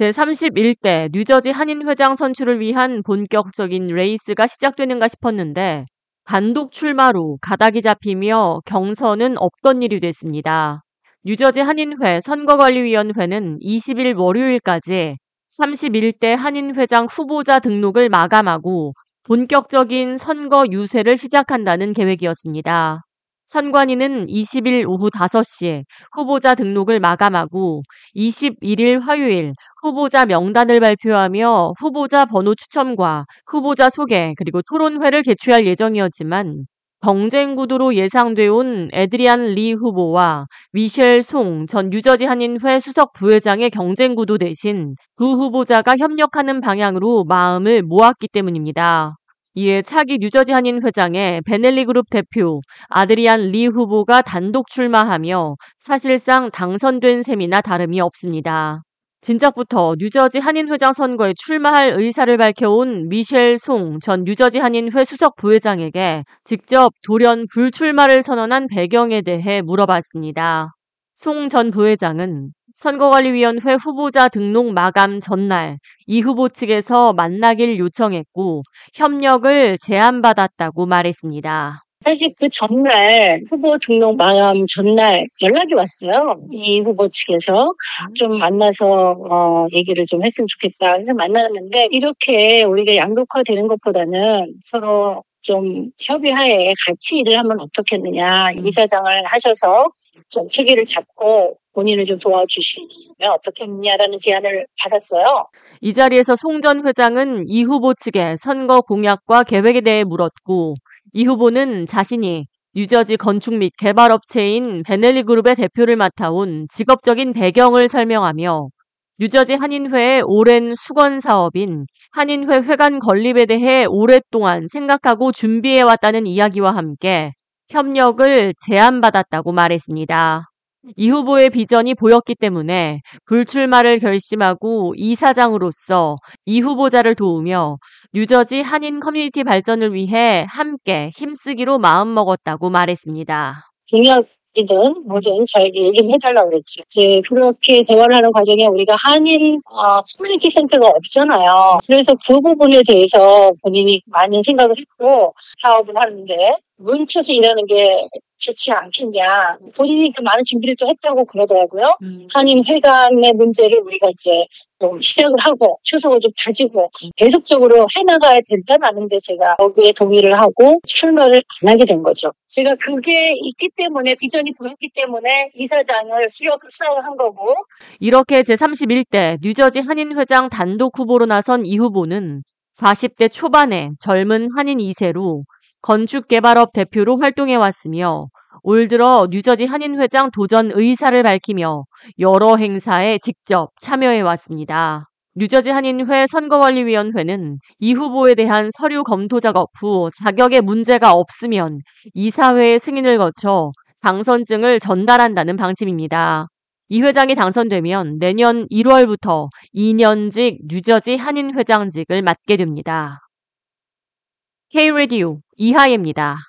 제31대 뉴저지 한인회장 선출을 위한 본격적인 레이스가 시작되는가 싶었는데 단독 출마로 가닥이 잡히며 경선은 없던 일이 됐습니다. 뉴저지 한인회 선거관리위원회는 20일 월요일까지 31대 한인회장 후보자 등록을 마감하고 본격적인 선거 유세를 시작한다는 계획이었습니다. 선관위는 20일 오후 5시 후보자 등록을 마감하고 21일 화요일 후보자 명단을 발표하며 후보자 번호 추첨과 후보자 소개 그리고 토론회를 개최할 예정이었지만 경쟁 구도로 예상돼 온 에드리안 리 후보와 미셸 송전 뉴저지 한인회 수석 부회장의 경쟁 구도 대신 두 후보자가 협력하는 방향으로 마음을 모았기 때문입니다. 이에 차기 뉴저지 한인 회장의 베넬리 그룹 대표 아드리안 리 후보가 단독 출마하며 사실상 당선된 셈이나 다름이 없습니다. 진작부터 뉴저지 한인회장 선거에 출마할 의사를 밝혀온 미셸 송 전 뉴저지 한인회 수석 부회장에게 직접 돌연 불출마를 선언한 배경에 대해 물어봤습니다. 송 전 부회장은 선거관리위원회 후보자 등록 마감 전날 이 후보 측에서 만나길 요청했고 협력을 제안받았다고 말했습니다. 사실 그 전날 후보 등록 마감 전날 연락이 왔어요. 이 후보 측에서 좀 만나서 어, 얘기를 좀 했으면 좋겠다. 그래서 만났는데 이렇게 우리가 양극화되는 것보다는 서로 좀 협의하에 같이 일을 하면 어떻겠느냐 이사장을 하셔서 좀 체계를 잡고 본인을 좀 도와주시면 어떻겠느냐라는 제안을 받았어요. 이 자리에서 송 전 회장은 이 후보 측의 선거 공약과 계획에 대해 물었고 이 후보는 자신이 뉴저지 건축 및 개발 업체인 베넬리 그룹의 대표를 맡아온 직업적인 배경을 설명하며 뉴저지 한인회의 오랜 수건 사업인 한인회 회관 건립에 대해 오랫동안 생각하고 준비해왔다는 이야기와 함께 협력을 제안받았다고 말했습니다. 이 후보의 비전이 보였기 때문에 불출마를 결심하고 이사장으로서 이 후보자를 도우며 뉴저지 한인 커뮤니티 발전을 위해 함께 힘쓰기로 마음먹었다고 말했습니다. 공약이든 뭐든 저에게 얘기를 해달라고 그랬죠. 이제 그렇게 대화를 하는 과정에 우리가 한인 어, 커뮤니티 센터가 없잖아요. 그래서 그 부분에 대해서 본인이 많은 생각을 했고 사업을 하는데 뭉쳐서 일하는 게 좋지 않겠냐. 본인이 그 많은 준비를 또 했다고 그러더라고요. 음. 한인 회관의 문제를 우리가 이제 좀 시작을 하고 추석을 좀 다지고 계속적으로 해나가야 된다는데 제가 거기에 동의를 하고 출마를 안 하게 된 거죠. 제가 그게 있기 때문에 비전이 보였기 때문에 이사장을 수력 수락을 한 거고 이렇게 제31대 뉴저지 한인회장 단독 후보로 나선 이 후보는 40대 초반의 젊은 한인 2세로 건축개발업 대표로 활동해 왔으며 올 들어 뉴저지 한인회장 도전 의사를 밝히며 여러 행사에 직접 참여해 왔습니다. 뉴저지 한인회 선거관리위원회는 이 후보에 대한 서류 검토 작업 후 자격에 문제가 없으면 이사회의 승인을 거쳐 당선증을 전달한다는 방침입니다. 이 회장이 당선되면 내년 1월부터 2년직 뉴저지 한인회장직을 맡게 됩니다. K-Radio 이하예입니다.